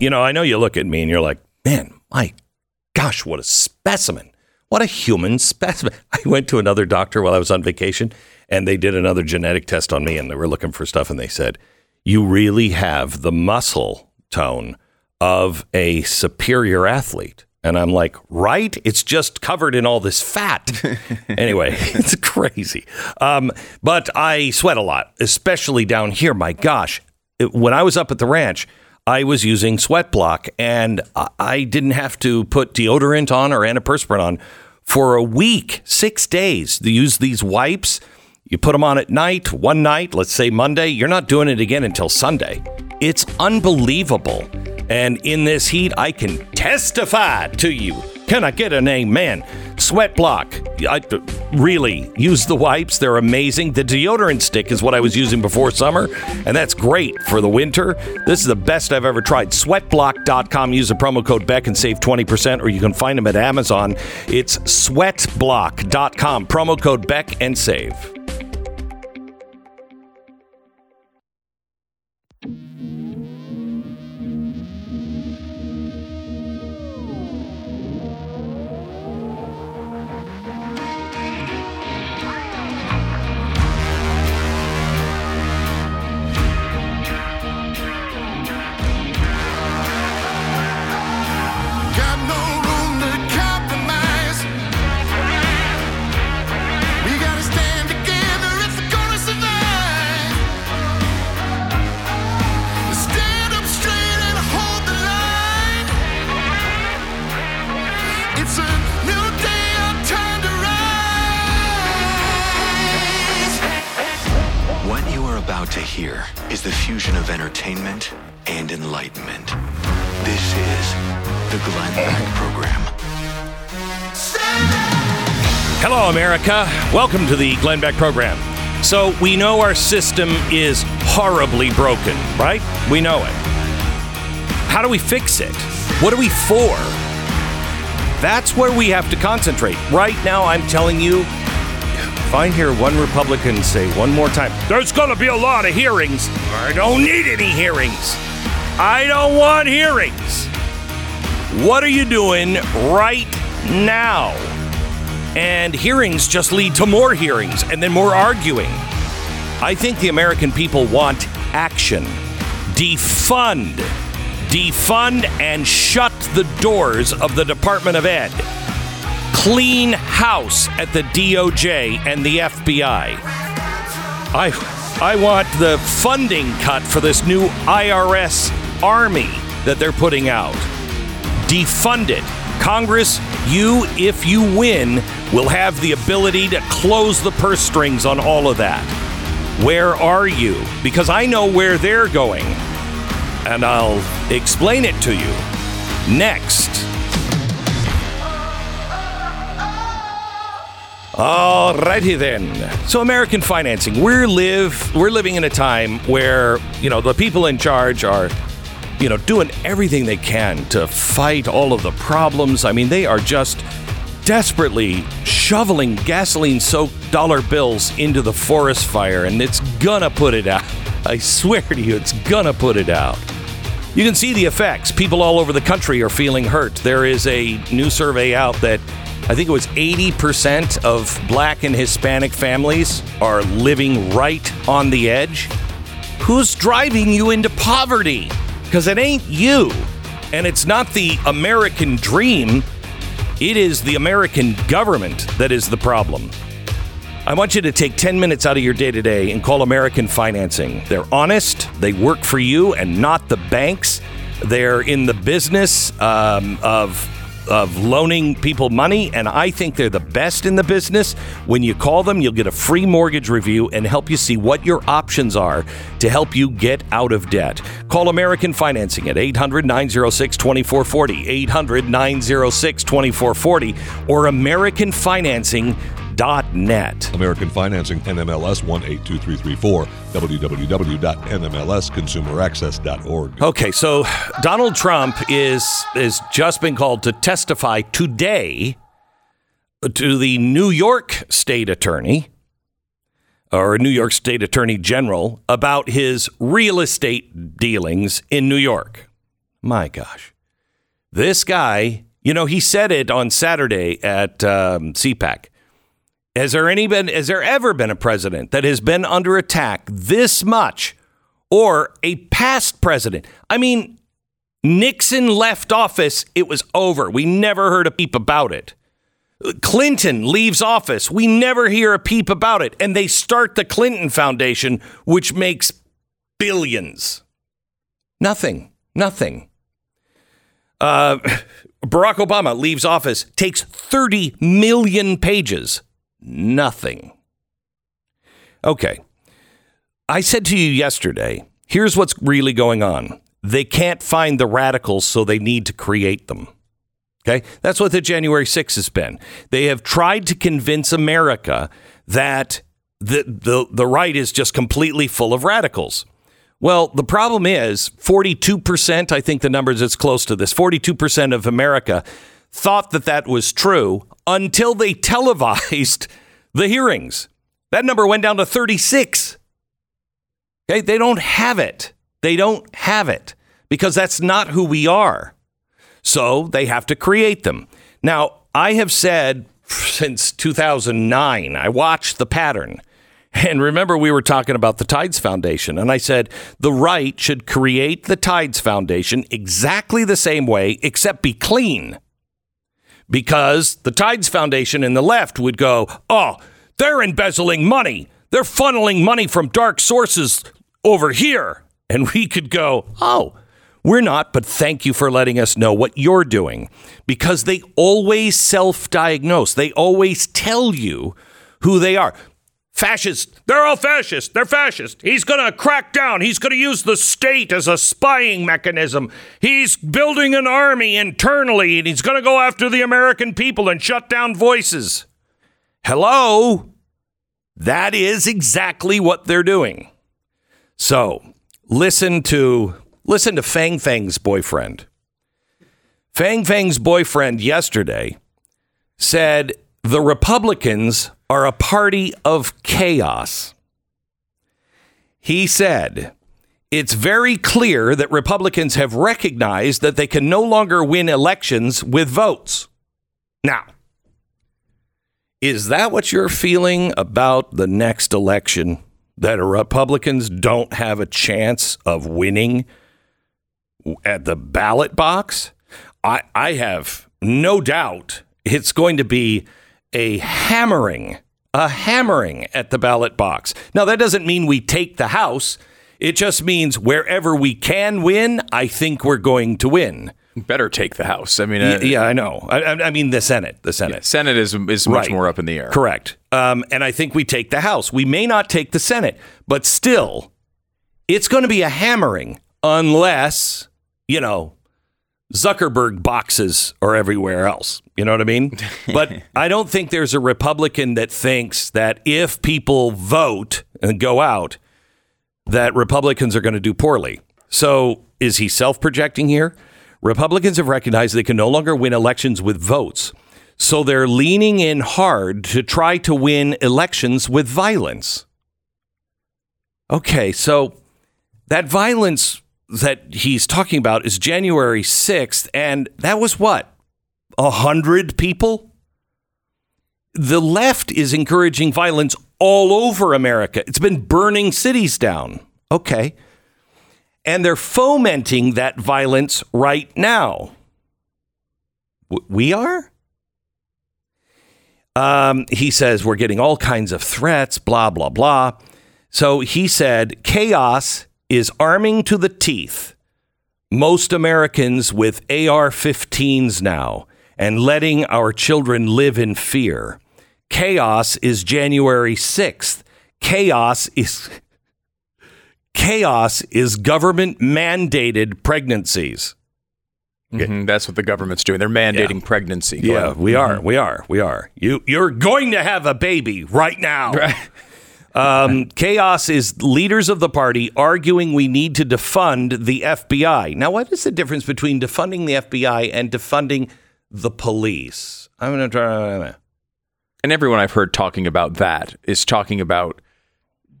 You know, I know you look at me and you're like, man, my gosh, what a specimen. What a human specimen. I went to another doctor while I was on vacation and they did another genetic test on me and they were looking for stuff and they said, you really have the muscle tone of a superior athlete. And I'm like, right? It's just covered in all this fat. anyway, it's crazy. Um, but I sweat a lot, especially down here. My gosh. It- when I was up at the ranch, I was using Sweat Block and I- didn't have to put deodorant on or antiperspirant on for a week, six days. To use these wipes, you put them on at night, one night, let's say Monday, you're not doing it again until Sunday. It's unbelievable. And in this heat, I can testify to you. Can I get an amen? Sweat block. I uh, really use the wipes. They're amazing. The deodorant stick is what I was using before summer, and that's great for the winter. This is the best I've ever tried. Sweatblock.com. Use the promo code Beck and save 20%, or you can find them at Amazon. It's sweatblock.com. Promo code Beck and save. America. Welcome to the Glenn Beck program. So, we know our system is horribly broken, right? We know it. How do we fix it? What are we for? That's where we have to concentrate. Right now, I'm telling you, if I hear one Republican say one more time, there's going to be a lot of hearings, I don't need any hearings. I don't want hearings. What are you doing right now? And hearings just lead to more hearings and then more arguing. I think the American people want action. Defund. Defund and shut the doors of the Department of Ed. Clean house at the DOJ and the FBI. I I want the funding cut for this new IRS army that they're putting out. Defund it. Congress, you, if you win, will have the ability to close the purse strings on all of that. Where are you? Because I know where they're going. And I'll explain it to you next. Alrighty then. So American financing. We're live we're living in a time where, you know, the people in charge are, you know, doing everything they can to fight all of the problems. I mean, they are just desperately shoveling gasoline soaked dollar bills into the forest fire and it's gonna put it out. I swear to you, it's gonna put it out. You can see the effects. People all over the country are feeling hurt. There is a new survey out that I think it was 80% of black and Hispanic families are living right on the edge. Who's driving you into poverty? Because it ain't you. And it's not the American dream, it is the American government that is the problem. I want you to take 10 minutes out of your day today and call American Financing. They're honest, they work for you and not the banks. They're in the business um, of of loaning people money, and I think they're the best in the business. When you call them, you'll get a free mortgage review and help you see what your options are to help you get out of debt. Call American Financing at 800 906 2440, 800 906 2440, or AmericanFinancing.net. American Financing, NMLS 182334, www.nmlsconsumeraccess.org. Okay, so Donald Trump is is just been called to testify today to the New York State Attorney or New York State Attorney General about his real estate dealings in New York. My gosh, this guy, you know, he said it on Saturday at um, CPAC. Has there any been? Has there ever been a president that has been under attack this much, or a past president? I mean, Nixon left office, it was over. We never heard a peep about it. Clinton leaves office, we never hear a peep about it, and they start the Clinton Foundation, which makes billions. Nothing. Nothing. Uh, Barack Obama leaves office, takes 30 million pages nothing. Okay. I said to you yesterday here's what's really going on. They can't find the radicals, so they need to create them. Okay. That's what the January 6th has been. They have tried to convince America that the, the, the right is just completely full of radicals. Well, the problem is 42%, I think the numbers is close to this, 42% of America thought that that was true until they televised the hearings. That number went down to 36. Okay, they don't have it. They don't have it because that's not who we are. So they have to create them. Now, I have said since 2009, I watched the pattern. And remember, we were talking about the Tides Foundation, and I said the right should create the Tides Foundation exactly the same way, except be clean because the Tides Foundation and the left would go, oh, they're embezzling money. They're funneling money from dark sources over here. And we could go, oh, we're not, but thank you for letting us know what you're doing. Because they always self diagnose, they always tell you who they are. Fascists, they're all fascists. They're fascist. He's going to crack down. He's going to use the state as a spying mechanism. He's building an army internally and he's going to go after the American people and shut down voices. Hello? That is exactly what they're doing. So, listen to listen to Fang Fang's boyfriend. Fang Fang's boyfriend yesterday said the Republicans are a party of chaos. He said, It's very clear that Republicans have recognized that they can no longer win elections with votes. Now, is that what you're feeling about the next election? That Republicans don't have a chance of winning at the ballot box? I, I have no doubt it's going to be a hammering, a hammering at the ballot box. Now, that doesn't mean we take the House. It just means wherever we can win, I think we're going to win. Better take the House. I mean, uh, yeah, I know. I, I- mean, the Senate. The Senate. Senate is is much Right. more up in the air. Correct. Um, and I think we take the House. We may not take the Senate, but still, it's going to be a hammering unless, you know, Zuckerberg boxes are everywhere else. You know what I mean? But I don't think there's a Republican that thinks that if people vote and go out, that Republicans are going to do poorly. So is he self projecting here? Republicans have recognized they can no longer win elections with votes. So they're leaning in hard to try to win elections with violence. Okay, so that violence that he's talking about is January 6th, and that was what? A hundred people? The left is encouraging violence all over America. It's been burning cities down. Okay. And they're fomenting that violence right now. We are? Um, he says we're getting all kinds of threats, blah, blah, blah. So he said chaos is arming to the teeth most Americans with AR 15s now. and letting our children live in fear. Chaos is January 6th. Chaos is chaos is government mandated pregnancies. Mhm, that's what the government's doing. They're mandating pregnancy. Yeah, we are. We are. We are. You you're going to have a baby right now. Um, chaos is leaders of the party arguing we need to defund the FBI. Now, what is the difference between defunding the FBI and defunding the police? I'm going to try. And everyone I've heard talking about that is talking about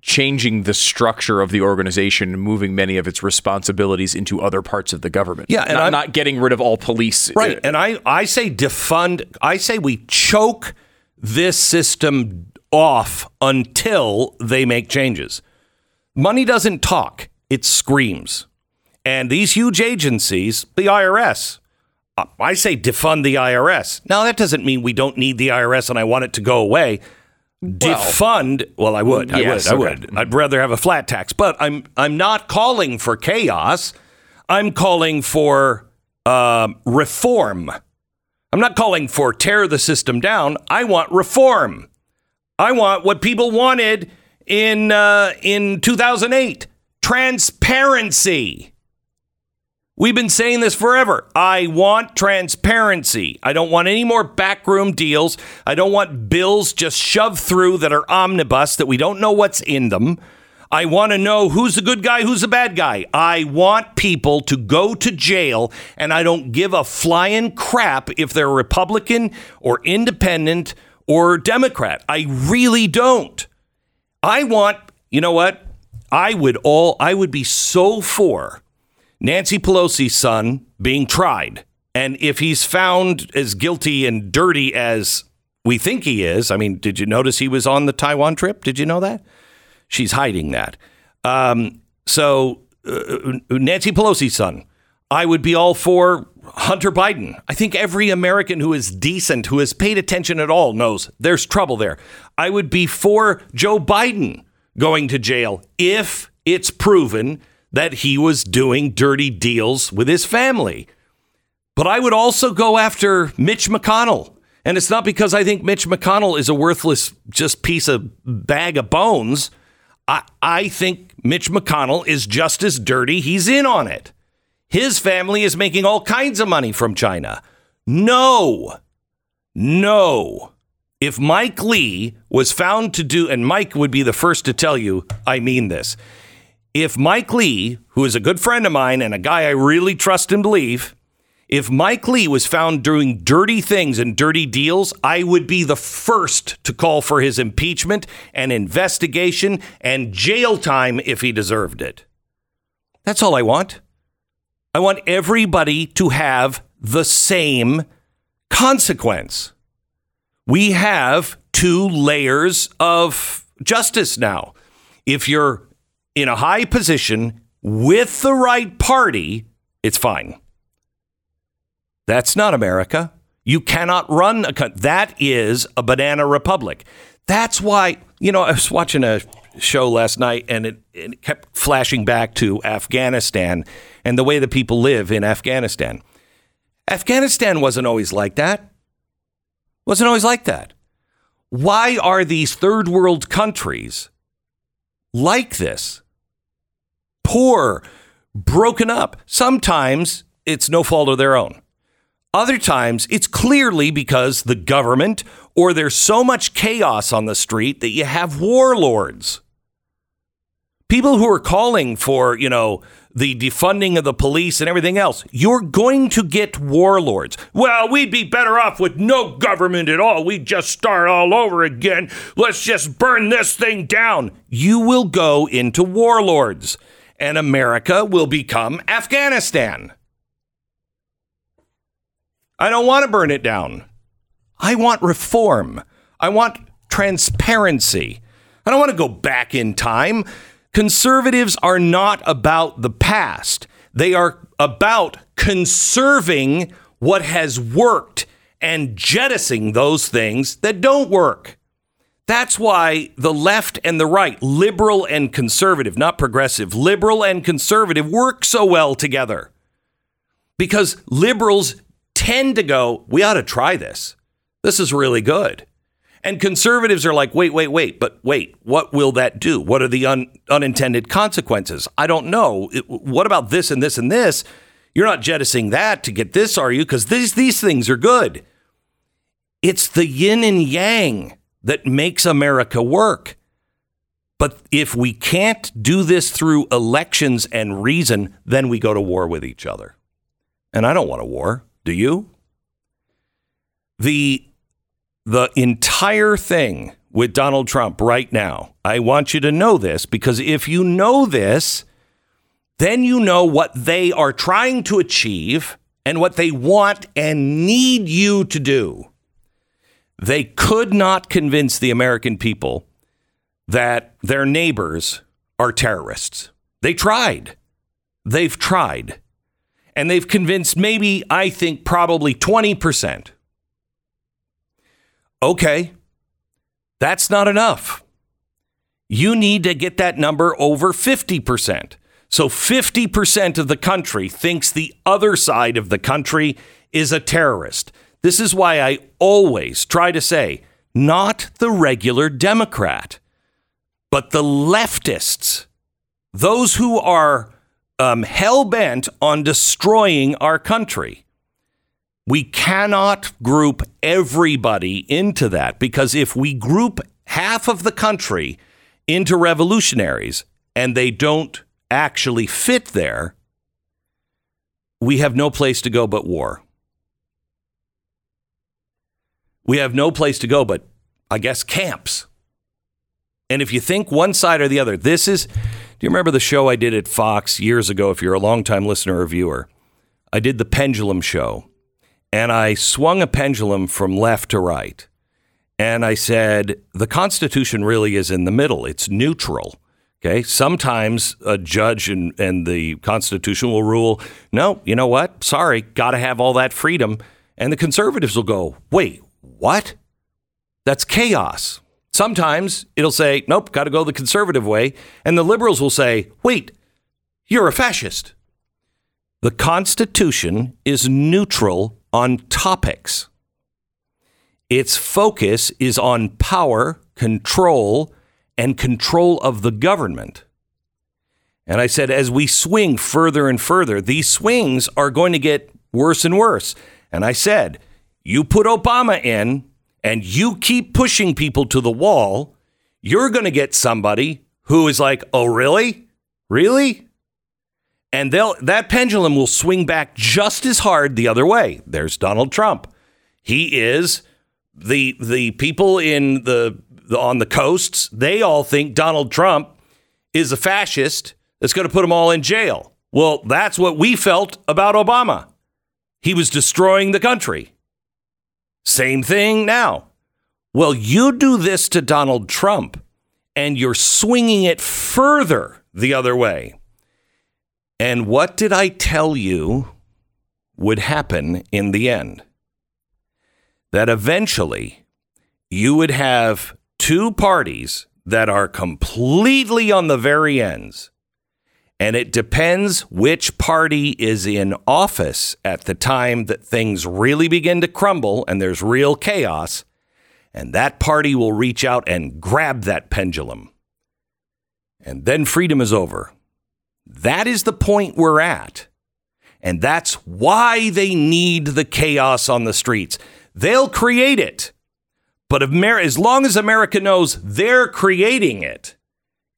changing the structure of the organization and moving many of its responsibilities into other parts of the government. Yeah, and not, I'm- not getting rid of all police. Right. And I, I say defund, I say we choke this system off until they make changes. Money doesn't talk, it screams. And these huge agencies, the IRS, uh, I say defund the IRS. Now, that doesn't mean we don't need the IRS and I want it to go away. defund, well, I would. I Yes, would. I okay. would. I'd rather have a flat tax. But I'm, I'm not calling for chaos. I'm calling for um, reform. I'm not calling for tear the system down. I want reform. I want what people wanted in uh, in 2008: transparency. We've been saying this forever. I want transparency. I don't want any more backroom deals. I don't want bills just shoved through that are omnibus that we don't know what's in them. I want to know who's the good guy, who's the bad guy. I want people to go to jail, and I don't give a flying crap if they're Republican or independent or Democrat. I really don't. I want, you know what? I would all, I would be so for Nancy Pelosi's son being tried. And if he's found as guilty and dirty as we think he is, I mean, did you notice he was on the Taiwan trip? Did you know that? She's hiding that. Um, so, uh, Nancy Pelosi's son, I would be all for Hunter Biden. I think every American who is decent, who has paid attention at all, knows there's trouble there. I would be for Joe Biden going to jail if it's proven that he was doing dirty deals with his family. But I would also go after Mitch McConnell. And it's not because I think Mitch McConnell is a worthless just piece of bag of bones. I, I think Mitch McConnell is just as dirty. He's in on it. His family is making all kinds of money from China. No, no. If Mike Lee was found to do, and Mike would be the first to tell you, I mean this. If Mike Lee, who is a good friend of mine and a guy I really trust and believe, if Mike Lee was found doing dirty things and dirty deals, I would be the first to call for his impeachment and investigation and jail time if he deserved it. That's all I want. I want everybody to have the same consequence. We have two layers of justice now. If you're in a high position with the right party, it's fine. That's not America. You cannot run a country. That is a banana republic. That's why, you know, I was watching a show last night and it, it kept flashing back to Afghanistan and the way the people live in Afghanistan. Afghanistan wasn't always like that. Wasn't always like that. Why are these third world countries like this? Poor, broken up. Sometimes it's no fault of their own. Other times, it's clearly because the government or there's so much chaos on the street that you have warlords. People who are calling for, you know, the defunding of the police and everything else, you're going to get warlords. Well, we'd be better off with no government at all. We'd just start all over again. Let's just burn this thing down. You will go into warlords, and America will become Afghanistan. I don't want to burn it down. I want reform. I want transparency. I don't want to go back in time. Conservatives are not about the past. They are about conserving what has worked and jettisoning those things that don't work. That's why the left and the right, liberal and conservative, not progressive, liberal and conservative work so well together. Because liberals tend to go, we ought to try this. This is really good. And conservatives are like, wait, wait, wait, but wait, what will that do? What are the un- unintended consequences? I don't know. It- what about this and this and this? You're not jettisoning that to get this, are you? Because these, these things are good. It's the yin and yang that makes America work. But if we can't do this through elections and reason, then we go to war with each other. And I don't want a war. Do you? The the entire thing with Donald Trump right now. I want you to know this because if you know this, then you know what they are trying to achieve and what they want and need you to do. They could not convince the American people that their neighbors are terrorists. They tried. They've tried. And they've convinced maybe, I think, probably 20%. Okay, that's not enough. You need to get that number over 50%. So 50% of the country thinks the other side of the country is a terrorist. This is why I always try to say, not the regular Democrat, but the leftists, those who are um, hell bent on destroying our country. We cannot group everybody into that because if we group half of the country into revolutionaries and they don't actually fit there, we have no place to go but war. We have no place to go but, I guess, camps. And if you think one side or the other, this is. Do you remember the show I did at Fox years ago? If you're a longtime listener or viewer, I did the pendulum show and I swung a pendulum from left to right. And I said, the Constitution really is in the middle, it's neutral. Okay. Sometimes a judge and, and the Constitution will rule, no, you know what? Sorry, got to have all that freedom. And the conservatives will go, wait, what? That's chaos. Sometimes it'll say, nope, got to go the conservative way. And the liberals will say, wait, you're a fascist. The Constitution is neutral on topics. Its focus is on power, control, and control of the government. And I said, as we swing further and further, these swings are going to get worse and worse. And I said, you put Obama in and you keep pushing people to the wall, you're going to get somebody who is like, oh, really? Really? And they'll that pendulum will swing back just as hard the other way. There's Donald Trump. He is the the people in the, the on the coasts. They all think Donald Trump is a fascist that's going to put them all in jail. Well, that's what we felt about Obama. He was destroying the country. Same thing now. Well, you do this to Donald Trump, and you're swinging it further the other way. And what did I tell you would happen in the end? That eventually you would have two parties that are completely on the very ends. And it depends which party is in office at the time that things really begin to crumble and there's real chaos. And that party will reach out and grab that pendulum. And then freedom is over. That is the point we're at. And that's why they need the chaos on the streets. They'll create it. But as long as America knows they're creating it,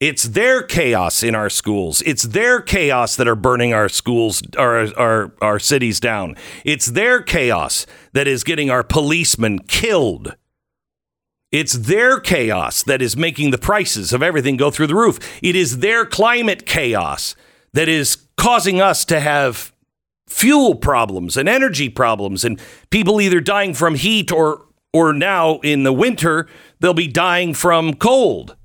it's their chaos in our schools. It's their chaos that are burning our schools, our, our, our cities down. It's their chaos that is getting our policemen killed. It's their chaos that is making the prices of everything go through the roof. It is their climate chaos that is causing us to have fuel problems and energy problems and people either dying from heat or or now in the winter they'll be dying from cold.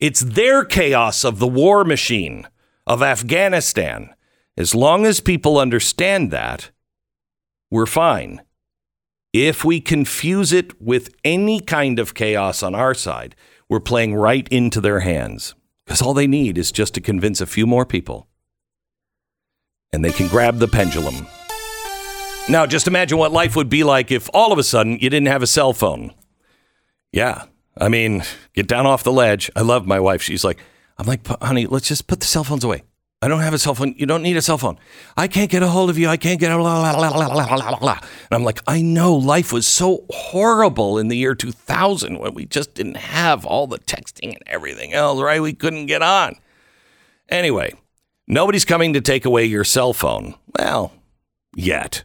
It's their chaos of the war machine of Afghanistan. As long as people understand that, we're fine. If we confuse it with any kind of chaos on our side, we're playing right into their hands. Because all they need is just to convince a few more people. And they can grab the pendulum. Now, just imagine what life would be like if all of a sudden you didn't have a cell phone. Yeah. I mean, get down off the ledge. I love my wife. She's like, I'm like, honey, let's just put the cell phones away. I don't have a cell phone. You don't need a cell phone. I can't get a hold of you. I can't get a blah, blah, blah, blah, blah, blah, blah. And I'm like, I know life was so horrible in the year 2000 when we just didn't have all the texting and everything else, right? We couldn't get on. Anyway, nobody's coming to take away your cell phone. Well, yet.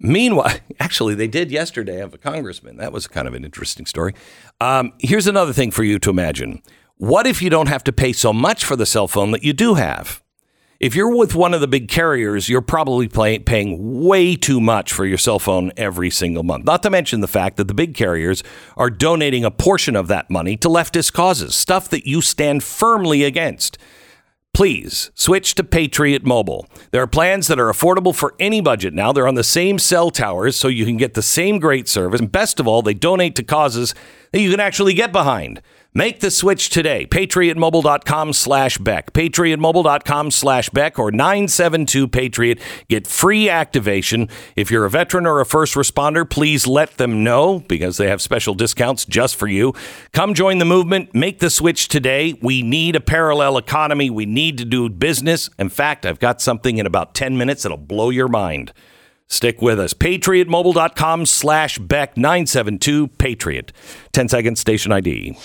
Meanwhile, actually, they did yesterday have a congressman. That was kind of an interesting story. Um, here's another thing for you to imagine. What if you don't have to pay so much for the cell phone that you do have? If you're with one of the big carriers, you're probably pay- paying way too much for your cell phone every single month. Not to mention the fact that the big carriers are donating a portion of that money to leftist causes, stuff that you stand firmly against. Please switch to Patriot Mobile. There are plans that are affordable for any budget now. They're on the same cell towers, so you can get the same great service. And best of all, they donate to causes that you can actually get behind. Make the switch today. PatriotMobile.com slash Beck. PatriotMobile.com slash Beck or 972 Patriot. Get free activation. If you're a veteran or a first responder, please let them know because they have special discounts just for you. Come join the movement. Make the switch today. We need a parallel economy. We need to do business. In fact, I've got something in about 10 minutes that'll blow your mind. Stick with us. PatriotMobile.com slash Beck 972 Patriot. 10 seconds station ID.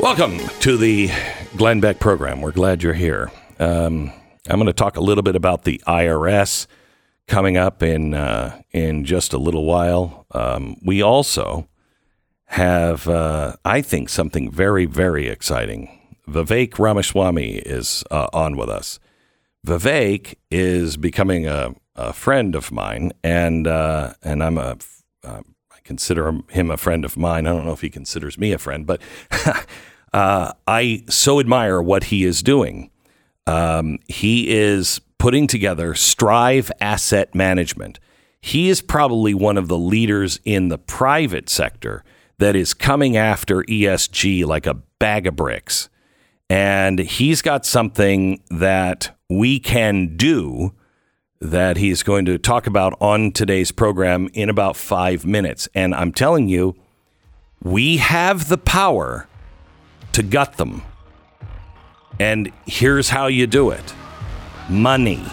Welcome to the Glenn Beck program. We're glad you're here. Um, I'm going to talk a little bit about the IRS coming up in uh, in just a little while. Um, we also have, uh, I think, something very very exciting. Vivek Ramaswamy is uh, on with us. Vivek is becoming a, a friend of mine, and uh, and I'm a uh, I consider him, him a friend of mine. I don't know if he considers me a friend, but uh, I so admire what he is doing. Um, he is putting together Strive Asset Management. He is probably one of the leaders in the private sector that is coming after ESG like a bag of bricks. And he's got something that we can do that he's going to talk about on today's program in about five minutes. And I'm telling you, we have the power to gut them. And here's how you do it money.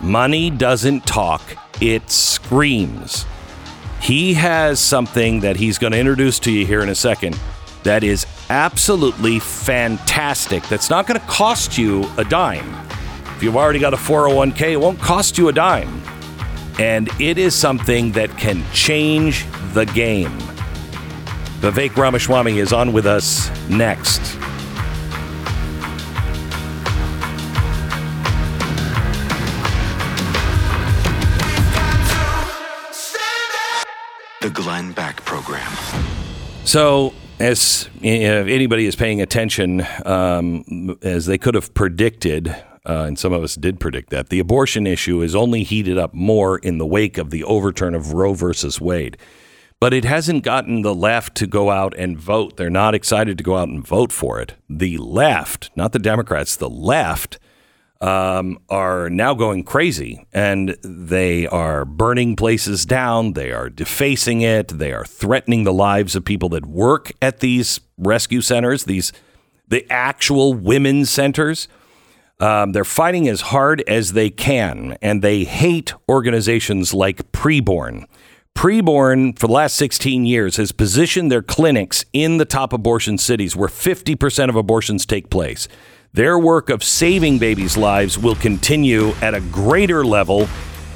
Money doesn't talk, it screams. He has something that he's going to introduce to you here in a second that is absolutely fantastic. That's not going to cost you a dime. If you've already got a 401k, it won't cost you a dime. And it is something that can change the game. Vivek Ramaswamy is on with us next. The Glenn Beck Program. So, as if anybody is paying attention, um, as they could have predicted, uh, and some of us did predict that, the abortion issue is only heated up more in the wake of the overturn of Roe versus Wade. But it hasn't gotten the left to go out and vote. They're not excited to go out and vote for it. The left, not the Democrats, the left um, are now going crazy and they are burning places down. They are defacing it. They are threatening the lives of people that work at these rescue centers, these the actual women's centers. Um, they're fighting as hard as they can, and they hate organizations like Preborn. Preborn, for the last 16 years, has positioned their clinics in the top abortion cities where 50% of abortions take place. Their work of saving babies' lives will continue at a greater level.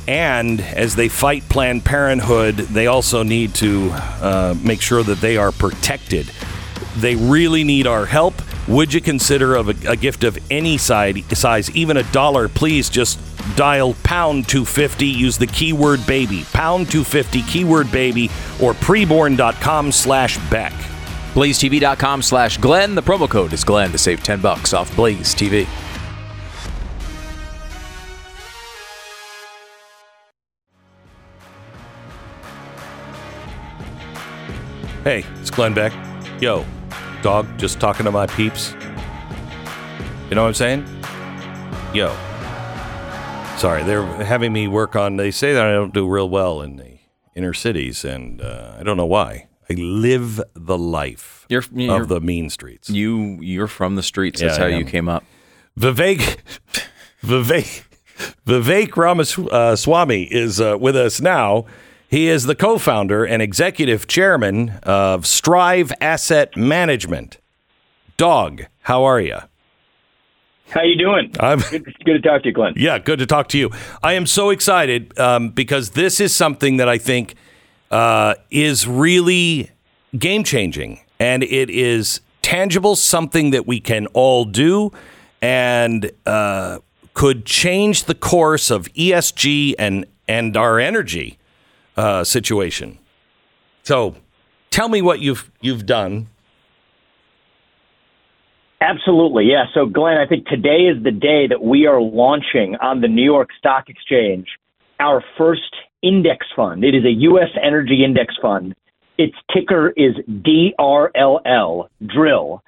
And as they fight Planned Parenthood, they also need to uh, make sure that they are protected. They really need our help. Would you consider a, a gift of any side, size, even a dollar? Please just dial pound 250. Use the keyword baby, pound 250, keyword baby, or preborn.com slash Beck. BlazeTV.com slash Glenn. The promo code is Glenn to save 10 bucks off Blaze TV. Hey, it's Glenn Beck. Yo, dog, just talking to my peeps. You know what I'm saying? Yo. Sorry, they're having me work on. They say that I don't do real well in the inner cities, and uh, I don't know why. I live the life You're, you're of the mean streets. you you're from the streets. That's Yeah, how you came up. Vivek, Vivek, Vivek Ramaswamy is uh, with us now. He is the co-founder and executive chairman of Strive Asset Management. Dog, how are you? How you doing? I'm Good, good to talk to you, Glenn. yeah, good to talk to you. I am so excited um, because this is something that I think uh, is really game changing, and it is tangible, something that we can all do, and uh, could change the course of ESG and and our energy uh, situation. So, tell me what you've you've done. Absolutely, yeah. So, Glenn, I think today is the day that we are launching on the New York Stock Exchange our first index fund. It is a U.S. energy index fund. Its ticker is DRLL, drill,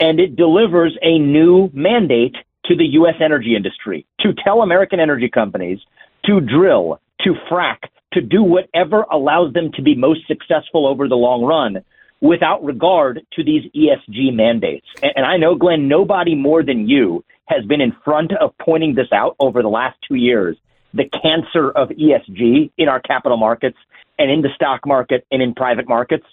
and it delivers a new mandate to the U.S. energy industry to tell American energy companies to drill, to frack, to do whatever allows them to be most successful over the long run without regard to these ESG mandates. And, I know, Glenn, nobody more than you has been in front of pointing this out over the last two years the cancer of ESG in our capital markets and in the stock market and in private markets.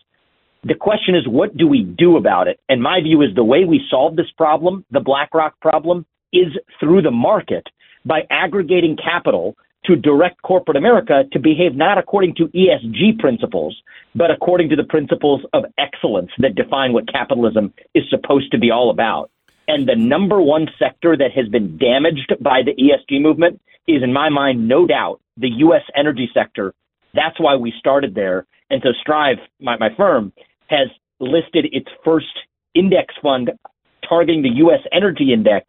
The question is, what do we do about it? And my view is the way we solve this problem, the BlackRock problem, is through the market by aggregating capital to direct corporate America to behave not according to ESG principles, but according to the principles of excellence that define what capitalism is supposed to be all about. And the number one sector that has been damaged by the ESG movement is, in my mind, no doubt, the U.S. energy sector. That's why we started there. And so Strive, my, my firm, has listed its first index fund targeting the U.S. energy index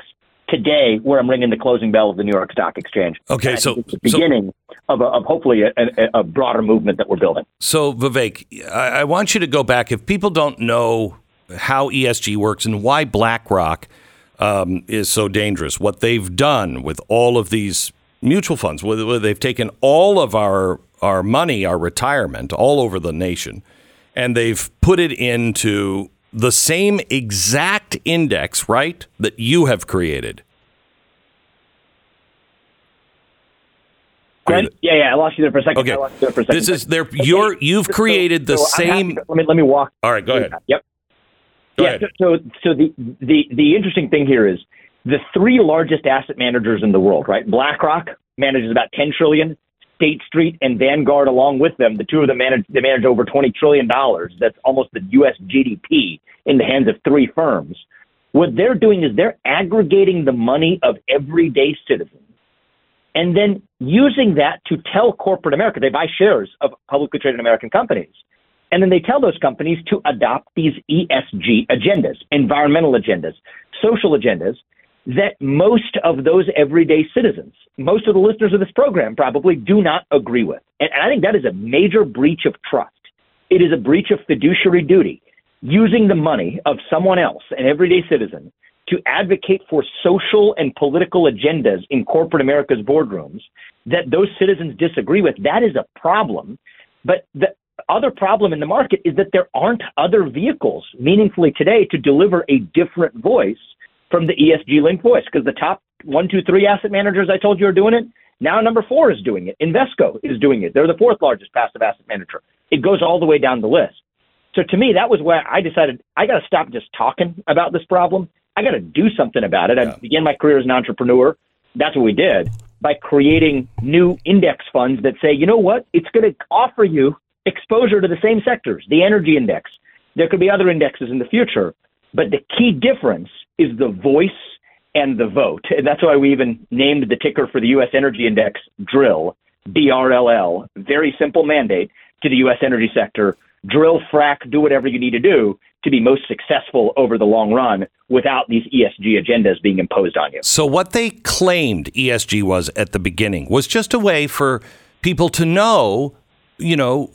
today, where I'm ringing the closing bell of the New York Stock Exchange. Okay, And so- the so- beginning of, a, of hopefully a, a, a broader movement that we're building. So, Vivek, I, I want you to go back. If people don't know how ESG works and why BlackRock um, is so dangerous, what they've done with all of these mutual funds, where they've taken all of our our money, our retirement, all over the nation, and they've put it into the same exact index, right, that you have created. Glenn? Yeah, yeah, I lost you there for a second. Okay. I lost you there for a second. This is there. You're you've So- created the so same. to- let me let me walk. All right, go ahead. Yep. Go yeah. ahead. So, so the, the the interesting thing here is the three largest asset managers in the world, right? BlackRock manages about 10 trillion. State Street and Vanguard, along with them, the two of them manage they manage over 20 trillion dollars. That's almost the U.S. GDP in the hands of three firms. What they're doing is they're aggregating the money of everyday citizens and then using that to tell corporate America they buy shares of publicly traded American companies. And then they tell those companies to adopt these ESG agendas, environmental agendas, social agendas that most of those everyday citizens, most of the listeners of this program probably do not agree with. And, and I think that is a major breach of trust. It is a breach of fiduciary duty, using the money of someone else, an everyday citizen, to advocate for social and political agendas in corporate America's boardrooms that those citizens disagree with. That is a problem. But the other problem in the market is that there aren't other vehicles meaningfully today to deliver a different voice from the ESG linked voice because the top one, two, three asset managers I told you are doing it. Now number four is doing it. Invesco is doing it. They're the fourth largest passive asset manager. It goes all the way down the list. So to me, that was where I decided I got to stop just talking about this problem. I got to do something about it. I began my career as an entrepreneur. That's what we did by creating new index funds that say, you know what, it's going to offer you exposure to the same sectors, the energy index. There could be other indexes in the future, but the key difference is the voice and the vote. And that's why we even named the ticker for the U.S. Energy Index DRILL, D-R-L-L. Very simple mandate to the U.S. energy sector. Drill, frack, do whatever you need to do to be most successful over the long run without these ESG agendas being imposed on you. So what they claimed ESG was at the beginning was just a way for people to know you know,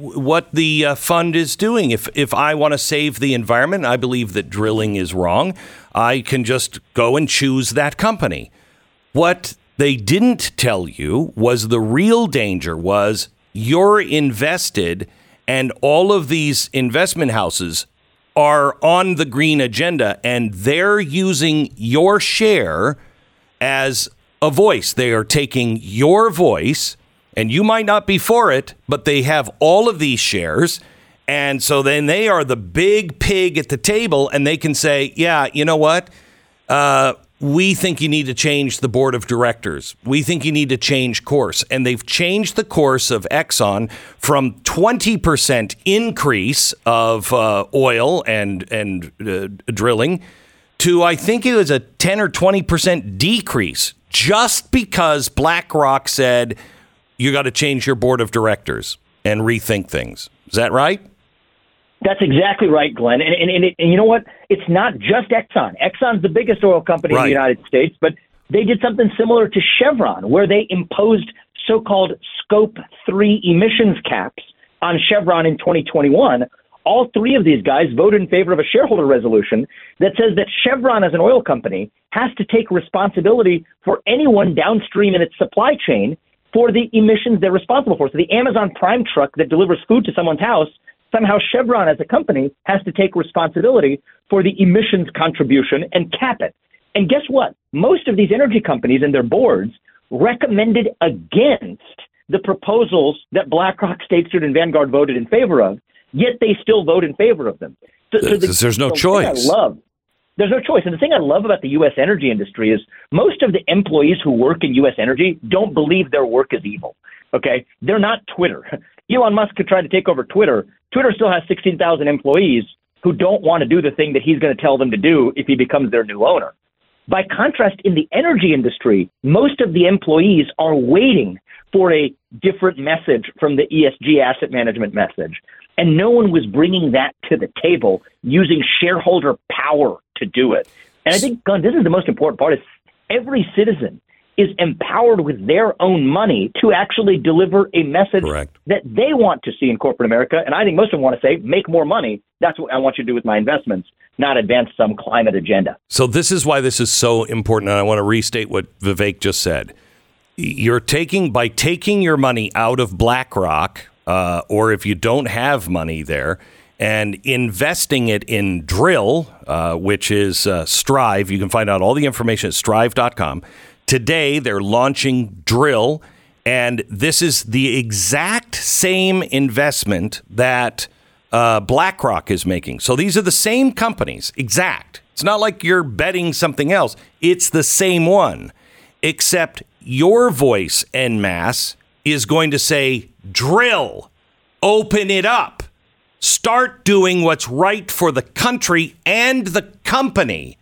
what the uh, fund is doing. If if I want to save the environment, I believe that drilling is wrong. I can just go and choose that company. What they didn't tell you was the real danger was you're invested and all of these investment houses are on the green agenda and they're using your share as a voice. They are taking your voice and you might not be for it, but they have all of these shares. And so then they are the big pig at the table and they can say, yeah, you know what? Uh, we think you need to change the board of directors. We think you need to change course. And they've changed the course of Exxon from 20% increase of uh, oil and, and uh, drilling to, I think it was a 10 or 20% decrease just because BlackRock said, you got to change your board of directors and rethink things. Is that right? That's exactly right, Glenn. And, and, and, it, and you know what? It's not just Exxon. Exxon's the biggest oil company in the United States, but they did something similar to Chevron, where they imposed so called Scope 3 emissions caps on Chevron in 2021. All three of these guys voted in favor of a shareholder resolution that says that Chevron, as an oil company, has to take responsibility for anyone downstream in its supply chain for the emissions they're responsible for. So the Amazon Prime truck that delivers food to someone's house, somehow Chevron as a company has to take responsibility for the emissions contribution and cap it. And guess what? Most of these energy companies and their boards recommended against the proposals that BlackRock, State Street, and Vanguard voted in favor of, yet they still vote in favor of them. So, so the- there's no choice. I love there's no choice. And the thing I love about the U.S. energy industry is most of the employees who work in U.S. energy don't believe their work is evil. Okay, they're not Twitter. Elon Musk could try to take over Twitter. Twitter still has 16,000 employees who don't want to do the thing that he's going to tell them to do if he becomes their new owner. By contrast, in the energy industry, most of the employees are waiting for a different message from the ESG asset management message. And no one was bringing that to the table using shareholder power to do it. And I think, Glenn, this is the most important part is every citizen is empowered with their own money to actually deliver a message Correct. that they want to see in corporate America. And I think most of them want to say, make more money. That's what I want you to do with my investments, not advance some climate agenda. So this is why this is so important, and I want to restate what Vivek just said. You're taking by taking your money out of BlackRock, uh, or if you don't have money there, and investing it in Drill, uh, which is uh, Strive. You can find out all the information at strive.com. Today they're launching Drill, and this is the exact same investment that uh, BlackRock is making. So these are the same companies, exact. It's not like you're betting something else. It's the same one, except your voice en masse is going to say, drill, open it up, start doing what's right for the country and the company.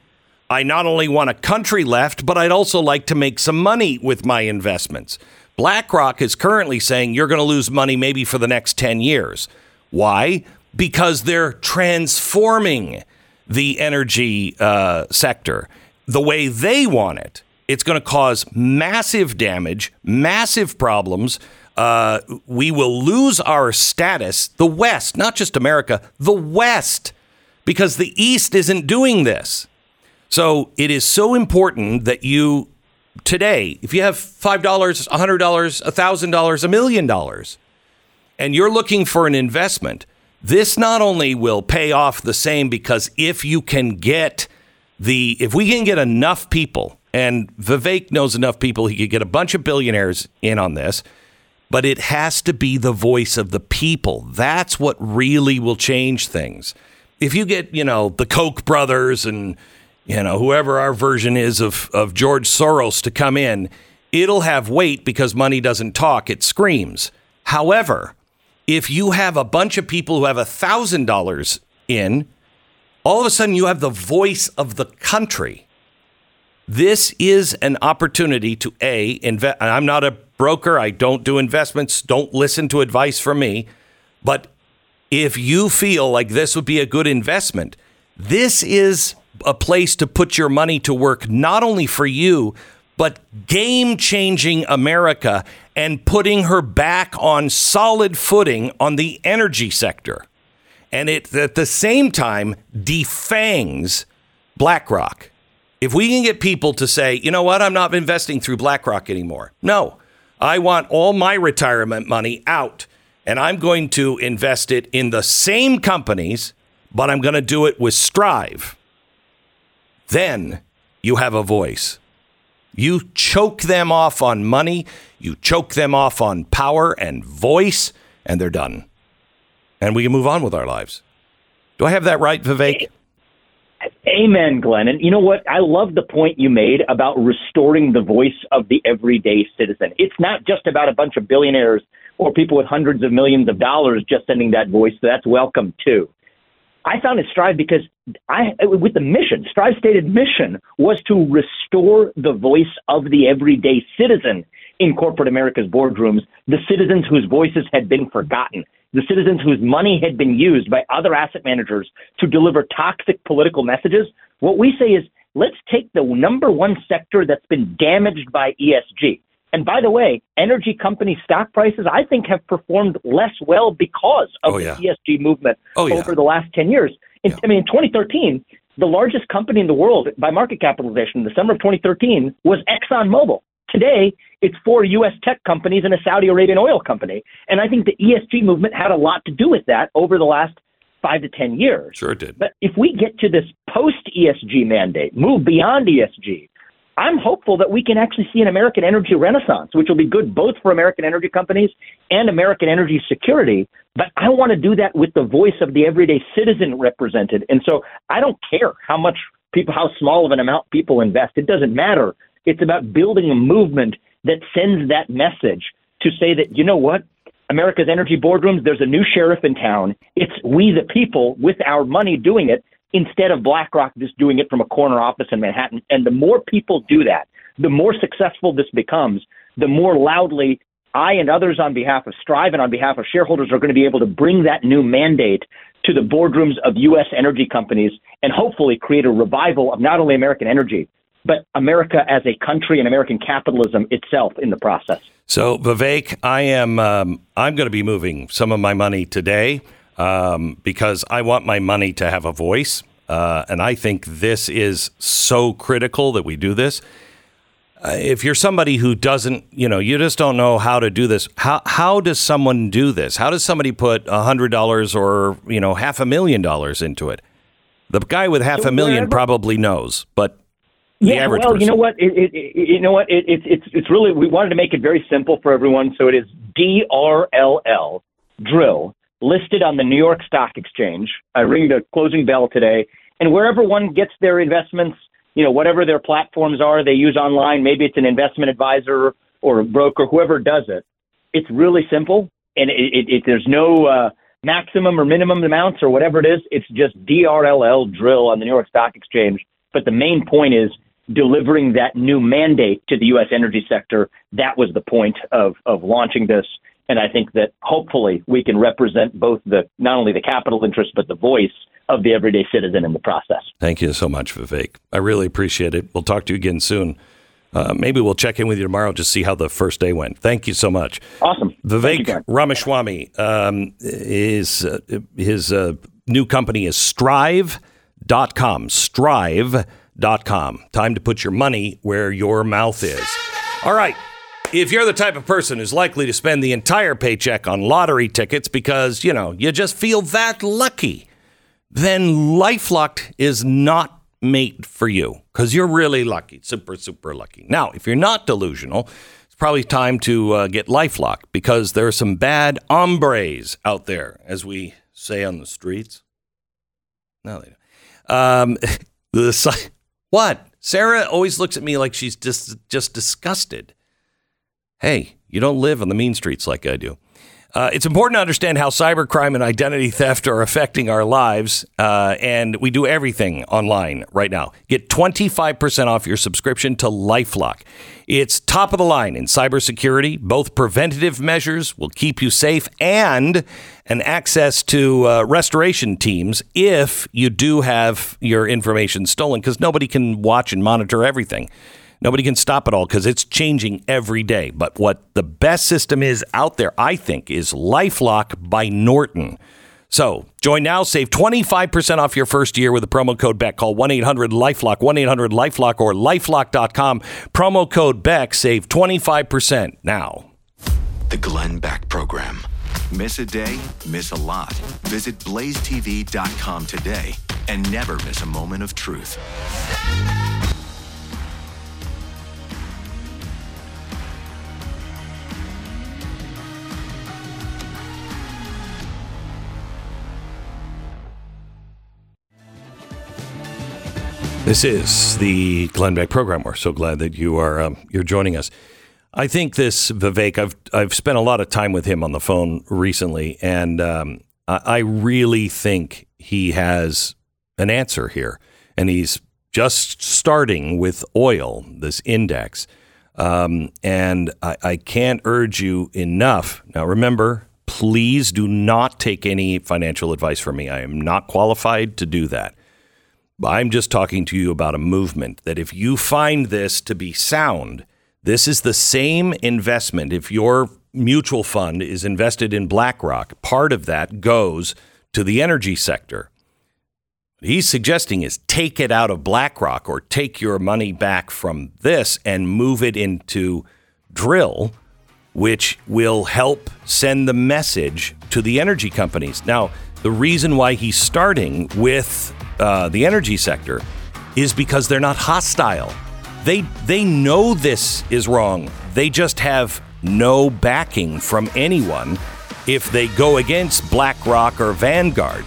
I not only want a country left, but I'd also like to make some money with my investments. BlackRock is currently saying you're going to lose money maybe for the next 10 years. Why? Because they're transforming the energy uh, sector the way they want it. It's going to cause massive damage, massive problems. Uh, we will lose our status, the West, not just America, the West, because the East isn't doing this. So it is so important that you today, if you have $5, $100, $1,000, a million dollars, and you're looking for an investment, this not only will pay off the same because if you can get the, if we can get enough people, and Vivek knows enough people, he could get a bunch of billionaires in on this, but it has to be the voice of the people. That's what really will change things. If you get, you know, the Koch brothers and, you know, whoever our version is of, of George Soros to come in, it'll have weight because money doesn't talk, it screams. However, if you have a bunch of people who have a thousand dollars in, all of a sudden you have the voice of the country. This is an opportunity to a invest. I'm not a broker. I don't do investments. Don't listen to advice from me. But if you feel like this would be a good investment, this is a place to put your money to work, not only for you, but game changing America and putting her back on solid footing on the energy sector. And it at the same time defangs BlackRock. If we can get people to say, you know what, I'm not investing through BlackRock anymore. No, I want all my retirement money out and I'm going to invest it in the same companies, but I'm going to do it with Strive. Then you have a voice. You choke them off on money, you choke them off on power and voice, and they're done. And we can move on with our lives. Do I have that right, Vivek? Amen, Glenn. And you know what? I love the point you made about restoring the voice of the everyday citizen. It's not just about a bunch of billionaires or people with hundreds of millions of dollars just sending that voice. That's welcome too. I found it Strive because I, with the mission, Strive's stated mission was to restore the voice of the everyday citizen in corporate America's boardrooms, the citizens whose voices had been forgotten, the citizens whose money had been used by other asset managers to deliver toxic political messages. What we say is, let's take the number one sector that's been damaged by ESG. And by the way, energy company stock prices, I think, have performed less well because of Oh, yeah. the ESG movement Oh, yeah. over the last 10 years. In, I mean, in 2013, the largest company in the world by market capitalization in the summer of 2013 was ExxonMobil. Today, it's four U.S. tech companies and a Saudi Arabian oil company. And I think the ESG movement had a lot to do with that over the last five to 10 years. Sure it did. But if we get to this post ESG mandate, move beyond ESG, I'm hopeful that we can actually see an American energy renaissance, which will be good both for American energy companies and American energy security. But I want to do that with the voice of the everyday citizen represented. And so I don't care how much people, how small of an amount people invest. It doesn't matter. It's about building a movement that sends that message to say that, you know what? America's energy boardrooms, there's a new sheriff in town. It's we the people with our money doing it instead of BlackRock just doing it from a corner office in Manhattan. And the more people do that, the more successful this becomes, the more loudly I and others on behalf of Strive and on behalf of shareholders are going to be able to bring that new mandate to the boardrooms of U.S. energy companies and hopefully create a revival of not only American energy, but America as a country and American capitalism itself in the process. So Vivek, I am um, I'm going to be moving some of my money today um, because I want my money to have a voice, uh, and I think this is so critical that we do this. Uh, if you're somebody who doesn't, you know, you just don't know how to do this. How how does someone do this? How does somebody put a hundred dollars or you know half a million dollars into it? The guy with half a million probably knows, but the Yeah, well, person. you know what? It, it, it, you know what? It, it, it's it's really we wanted to make it very simple for everyone, so it is DRLL drill listed on the New York Stock Exchange. I ring the closing bell today, and wherever one gets their investments, you know, whatever their platforms are they use online, maybe it's an investment advisor or a broker, whoever does it. It's really simple, and it, it, it there's no uh, maximum or minimum amounts or whatever it is. It's just DRLL drill on the New York Stock Exchange. But the main point is delivering that new mandate to the U.S. energy sector. That was the point of, of launching this. And I think that hopefully we can represent both the not only the capital interest but the voice of the everyday citizen in the process. Thank you so much, Vivek. I really appreciate it. We'll talk to you again soon. Uh, maybe we'll check in with you tomorrow to see how the first day went. Thank you so much. Awesome. You, Vivek Glenn. Ramaswamy, um, is, uh, his uh, new company is strive.com. Strive.com. Time to put your money where your mouth is. All right. If you're the type of person who's likely to spend the entire paycheck on lottery tickets because, you know, you just feel that lucky, then LifeLock is not made for you because you're really lucky, super, super lucky. Now, if you're not delusional, it's probably time to uh, get LifeLock because there are some bad hombres out there, as we say on the streets. No, they don't. Um, the what? Sarah always looks at me like she's just just disgusted. Hey, you don't live on the mean streets like I do. Uh, it's important to understand how cybercrime and identity theft are affecting our lives, uh, and we do everything online right now. Get 25% off your subscription to LifeLock. It's top of the line in cybersecurity. Both preventative measures will keep you safe and an access to uh, restoration teams if you do have your information stolen, because nobody can watch and monitor everything. Nobody can stop it all because it's changing every day. But what the best system is out there, I think, is Lifelock by Norton. So join now, save 25% off your first year with the promo code BECK. Call 1 800 Lifelock, 1 800 Lifelock, or lifelock.com. Promo code BECK, save 25% now. The Glenn Beck Program. Miss a day, miss a lot. Visit blazetv.com today and never miss a moment of truth. This is the Glenn Beck program. We're so glad that you are um, you're joining us. I think this Vivek. I've I've spent a lot of time with him on the phone recently, and um, I, I really think he has an answer here, and he's just starting with oil, this index. Um, and I, I can't urge you enough. Now, remember, please do not take any financial advice from me. I am not qualified to do that. I'm just talking to you about a movement that if you find this to be sound, this is the same investment. If your mutual fund is invested in BlackRock, part of that goes to the energy sector. What he's suggesting is take it out of BlackRock or take your money back from this and move it into drill, which will help send the message to the energy companies. Now, the reason why he's starting with uh, the energy sector is because they're not hostile. They they know this is wrong. They just have no backing from anyone if they go against BlackRock or Vanguard.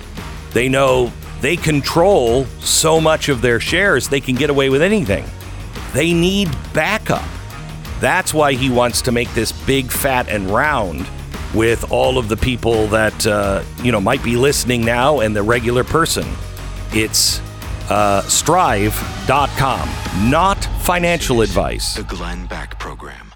They know they control so much of their shares they can get away with anything. They need backup. That's why he wants to make this big, fat, and round with all of the people that uh, you know might be listening now and the regular person. It's uh, strive.com, not financial advice. The Glenn Beck Program.